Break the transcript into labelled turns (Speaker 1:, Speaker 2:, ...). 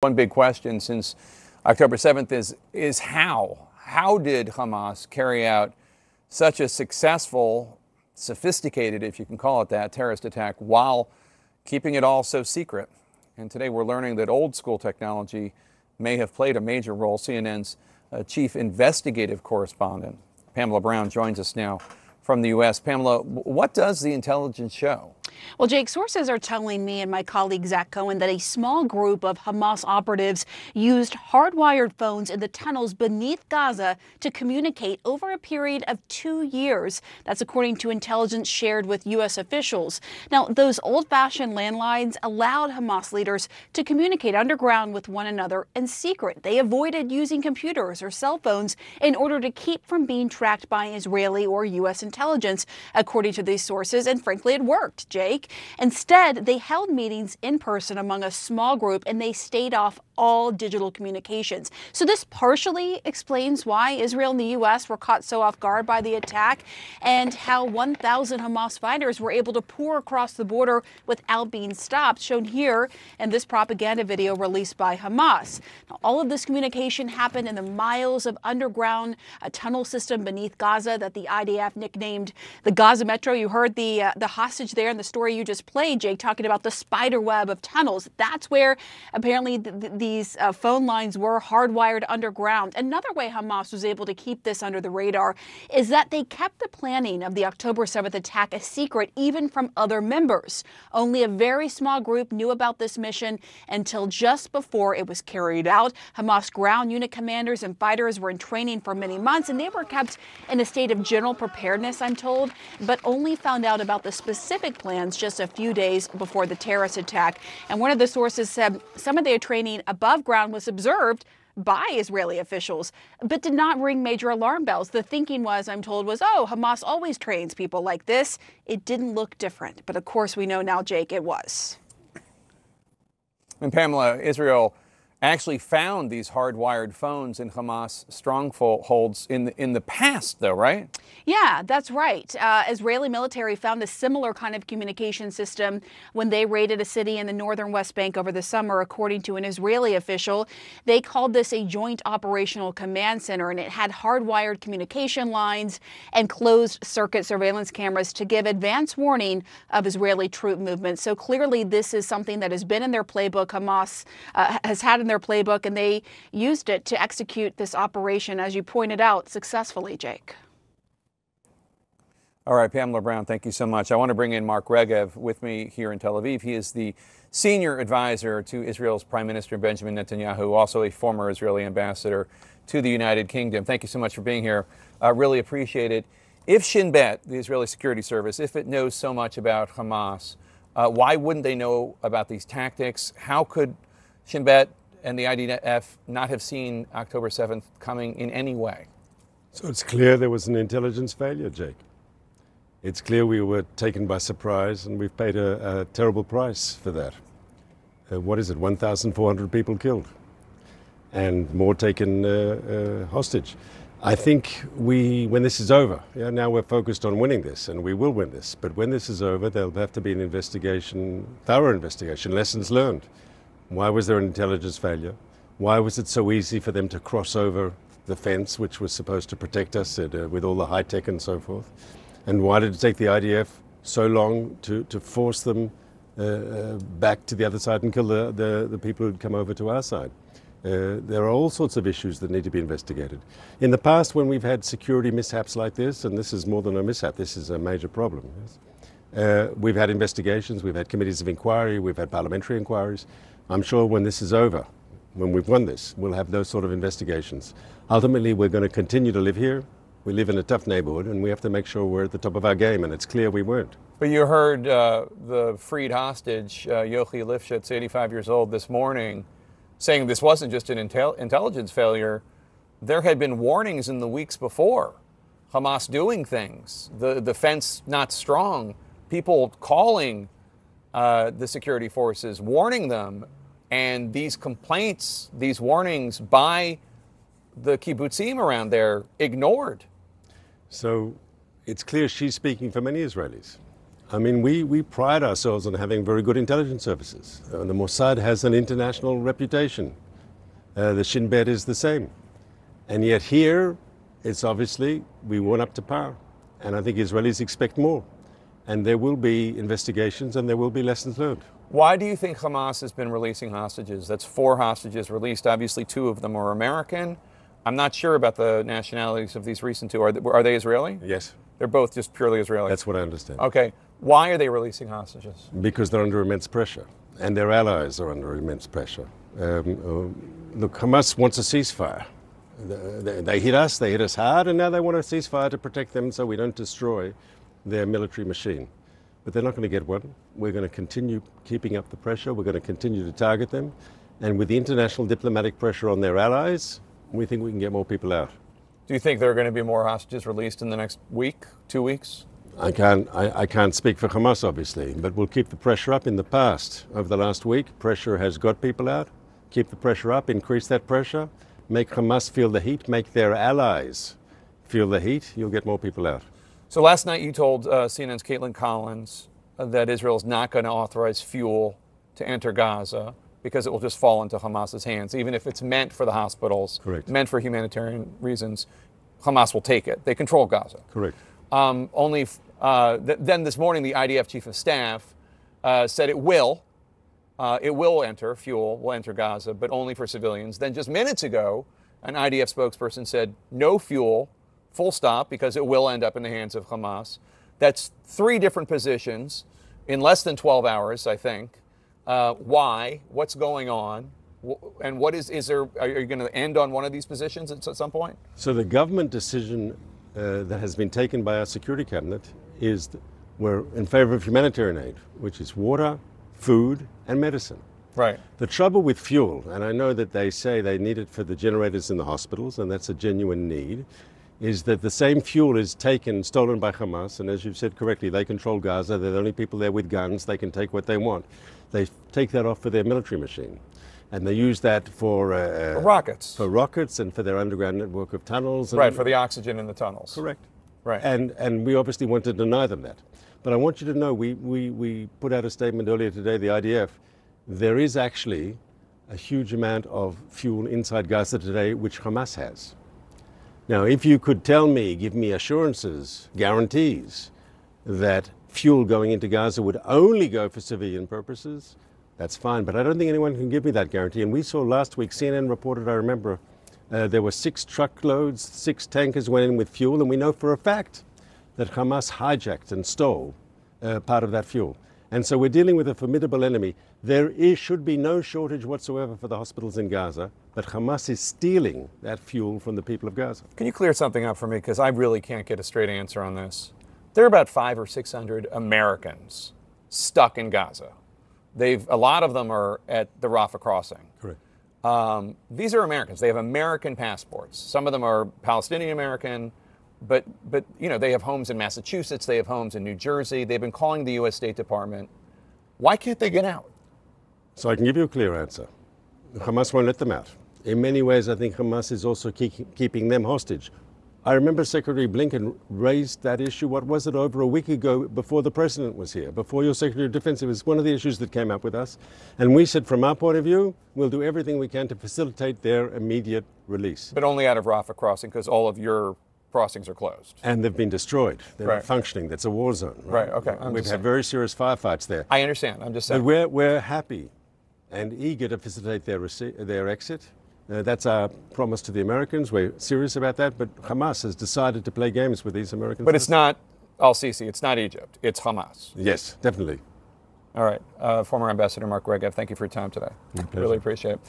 Speaker 1: One big question since October 7th is, is how? How did Hamas carry out such a successful, sophisticated, if you can call it that, terrorist attack while keeping it all so secret? And today we're learning that old school technology may have played a major role. CNN's uh, chief investigative correspondent, Pamela Brown, joins us now from the U.S. Pamela, what does the intelligence show?
Speaker 2: Well, Jake, sources are telling me and my colleague Zach Cohen that a small group of Hamas operatives used hardwired phones in the tunnels beneath Gaza to communicate over a period of two years. That's according to intelligence shared with U.S. officials. Now, those old fashioned landlines allowed Hamas leaders to communicate underground with one another in secret. They avoided using computers or cell phones in order to keep from being tracked by Israeli or U.S. intelligence, according to these sources. And frankly, it worked. Jake. Instead, they held meetings in person among a small group and they stayed off all digital communications. So this partially explains why Israel and the U.S. were caught so off guard by the attack and how 1,000 Hamas fighters were able to pour across the border without being stopped, shown here in this propaganda video released by Hamas. Now, all of this communication happened in the miles of underground uh, tunnel system beneath Gaza that the IDF nicknamed the Gaza Metro. You heard the uh, the hostage there in the story you just played, Jake, talking about the spider web of tunnels. That's where apparently the, these uh, phone lines were hardwired underground. Another way Hamas was able to keep this under the radar is that they kept the planning of the October 7th attack a secret even from other members. Only a very small group knew about this mission until just before it was carried out. Hamas ground unit commanders and fighters were in training for many months and they were kept in a state of general preparedness, I'm told, but only found out about the specific plans just a few days before the terrorist attack. And one of the sources said some of their training above ground was observed by Israeli officials, but did not ring major alarm bells. The thinking was, I'm told, was, oh, Hamas always trains people like this. It didn't look different. But of course, we know now, Jake, it was.
Speaker 1: And Pamela, Israel actually found these hardwired phones in Hamas strongholds in the, in the past, though, right?
Speaker 2: Yeah, that's right. Uh, Israeli military found a similar kind of communication system when they raided a city in the northern West Bank over the summer, according to an Israeli official. They called this a joint operational command center, and it had hardwired communication lines and closed circuit surveillance cameras to give advance warning of Israeli troop movements. So clearly, this is something that has been in their playbook. Hamas uh, has had their playbook, and they used it to execute this operation, as you pointed out, successfully, Jake.
Speaker 1: All right, Pamela Brown, thank you so much. I want to bring in Mark Regev with me here in Tel Aviv. He is the senior advisor to Israel's Prime Minister Benjamin Netanyahu, also a former Israeli ambassador to the United Kingdom. Thank you so much for being here. I uh, really appreciate it. If Shin Bet, the Israeli Security Service, if it knows so much about Hamas, uh, why wouldn't they know about these tactics? How could Shin Bet and the IDF not have seen October 7th coming in any way?
Speaker 3: So it's clear there was an intelligence failure, Jake. It's clear we were taken by surprise and we've paid a, a terrible price for that. Uh, what is it, 1,400 people killed and more taken uh, uh, hostage. I think we, when this is over, yeah, now we're focused on winning this and we will win this, but when this is over, there'll have to be an investigation, thorough investigation, lessons learned. Why was there an intelligence failure? Why was it so easy for them to cross over the fence, which was supposed to protect us uh, with all the high tech and so forth? And why did it take the IDF so long to, to force them uh, uh, back to the other side and kill the, the, the people who'd come over to our side? Uh, there are all sorts of issues that need to be investigated. In the past, when we've had security mishaps like this, and this is more than a mishap, this is a major problem. Yes? Uh, we've had investigations, we've had committees of inquiry, we've had parliamentary inquiries. I'm sure when this is over, when we've won this, we'll have those sort of investigations. Ultimately, we're going to continue to live here. We live in a tough neighborhood, and we have to make sure we're at the top of our game, and it's clear we weren't.
Speaker 1: But you heard uh, the freed hostage, uh, Yochi Lifshitz, 85 years old, this morning, saying this wasn't just an intel- intelligence failure. There had been warnings in the weeks before. Hamas doing things, the, the fence not strong, people calling uh, the security forces, warning them and these complaints, these warnings by the kibbutzim around there ignored.
Speaker 3: So it's clear she's speaking for many Israelis I mean, we, we pride ourselves on having very good intelligence services. Uh, the Mossad has an international reputation. Uh, the Shin Bet is the same. And yet here, it's obviously we weren't up to par. And I think Israelis expect more. And there will be investigations and there will be lessons learned.
Speaker 1: Why do you think Hamas has been releasing hostages? That's four hostages released. Obviously, two of them are American. I'm not sure about the nationalities of these recent two. Are they, are they Israeli?
Speaker 3: Yes.
Speaker 1: They're both just purely Israeli.
Speaker 3: That's what I understand.
Speaker 1: Okay. Why are they releasing hostages?
Speaker 3: Because they're under immense pressure, and their allies are under immense pressure. Um, uh, look, Hamas wants a ceasefire. They, they hit us, they hit us hard, and now they want a ceasefire to protect them so we don't destroy their military machine. But they're not going to get one. We're going to continue keeping up the pressure. We're going to continue to target them. And with the international diplomatic pressure on their allies, we think we can get more people out.
Speaker 1: Do you think there are going to be more hostages released in the next week, two weeks?
Speaker 3: I can't, I, I, can't speak for Hamas, obviously, but we'll keep the pressure up. In the past, over the last week, pressure has got people out. Keep the pressure up, increase that pressure, make Hamas feel the heat, make their allies feel the heat. You'll get more people out.
Speaker 1: So last night you told uh, CNN's Kaitlan Collins uh, that Israel is not going to authorize fuel to enter Gaza because it will just fall into Hamas's hands, even if it's meant for the hospitals,
Speaker 3: Correct.
Speaker 1: meant for humanitarian reasons. Hamas will take it. They control Gaza.
Speaker 3: Correct.
Speaker 1: Um, only uh, th- then this morning, the IDF chief of staff uh, said it will. Uh, it will enter fuel, will enter Gaza, but only for civilians. Then just minutes ago, an IDF spokesperson said no fuel, full stop, because it will end up in the hands of Hamas. That's three different positions in less than 12 hours, I think. Uh, why? What's going on? And what is, is there, are you going to end on one of these positions at some point?
Speaker 3: So the government decision uh, that has been taken by our security cabinet is we're in favor of humanitarian aid, which is water, food, and medicine.
Speaker 1: Right.
Speaker 3: The trouble with fuel, and I know that they say they need it for the generators in the hospitals, and that's a genuine need, is that the same fuel is taken, stolen by Hamas, and as you've said correctly, they control Gaza. They're the only people there with guns. They can take what they want. They take that off for their military machine. And they use that for, uh,
Speaker 1: for rockets.
Speaker 3: For rockets and for their underground network of tunnels.
Speaker 1: right, for the oxygen in the tunnels.
Speaker 3: Correct.
Speaker 1: Right.
Speaker 3: And, and we obviously want to deny them that. But I want you to know we, we, we put out a statement earlier today, the IDF. There is actually a huge amount of fuel inside Gaza today, which Hamas has. Now, if you could tell me, give me assurances, guarantees that fuel going into Gaza would only go for civilian purposes, that's fine. But I don't think anyone can give me that guarantee. And we saw last week, CNN reported, I remember, uh, there were six truckloads, six tankers went in with fuel, and we know for a fact that Hamas hijacked and stole uh, part of that fuel. And so we're dealing with a formidable enemy. There is, should be no shortage whatsoever for the hospitals in Gaza, but Hamas is stealing that fuel from the people of Gaza.
Speaker 1: Can you clear something up for me? Because I really can't get a straight answer on this. There are about five or 600 Americans stuck in Gaza. They've, a lot of them are at the Rafah crossing.
Speaker 3: Correct.
Speaker 1: Um, these are Americans. They have American passports. Some of them are Palestinian American, but but you know they have homes in Massachusetts. They have homes in New Jersey. They've been calling the U.S. State Department. Why can't they get out?
Speaker 3: So I can give you a clear answer. Hamas won't let them out. In many ways, I think Hamas is also keep, keeping them hostage. I remember Secretary Blinken raised that issue, what was it, over a week ago before the president was here, before your Secretary of Defense. It was one of the issues that came up with us. And we said, from our point of view, we'll do everything we can to facilitate their immediate release.
Speaker 1: But only out of Rafah crossing because all of your crossings are closed.
Speaker 3: And they've been destroyed. They're
Speaker 1: right.
Speaker 3: not functioning. That's a war zone. Right,
Speaker 1: right okay.
Speaker 3: I'm We've had saying. very serious firefights there.
Speaker 1: I understand. I'm just saying.
Speaker 3: But we're, we're happy and eager to facilitate their, their exit. Uh, that's our promise to the Americans. We're serious about that. But Hamas has decided to play games with these Americans.
Speaker 1: But it's not Al Sisi. It's not Egypt. It's Hamas.
Speaker 3: Yes, definitely.
Speaker 1: All right. Uh, former Ambassador Mark Regev, thank you for your time today. Really appreciate it.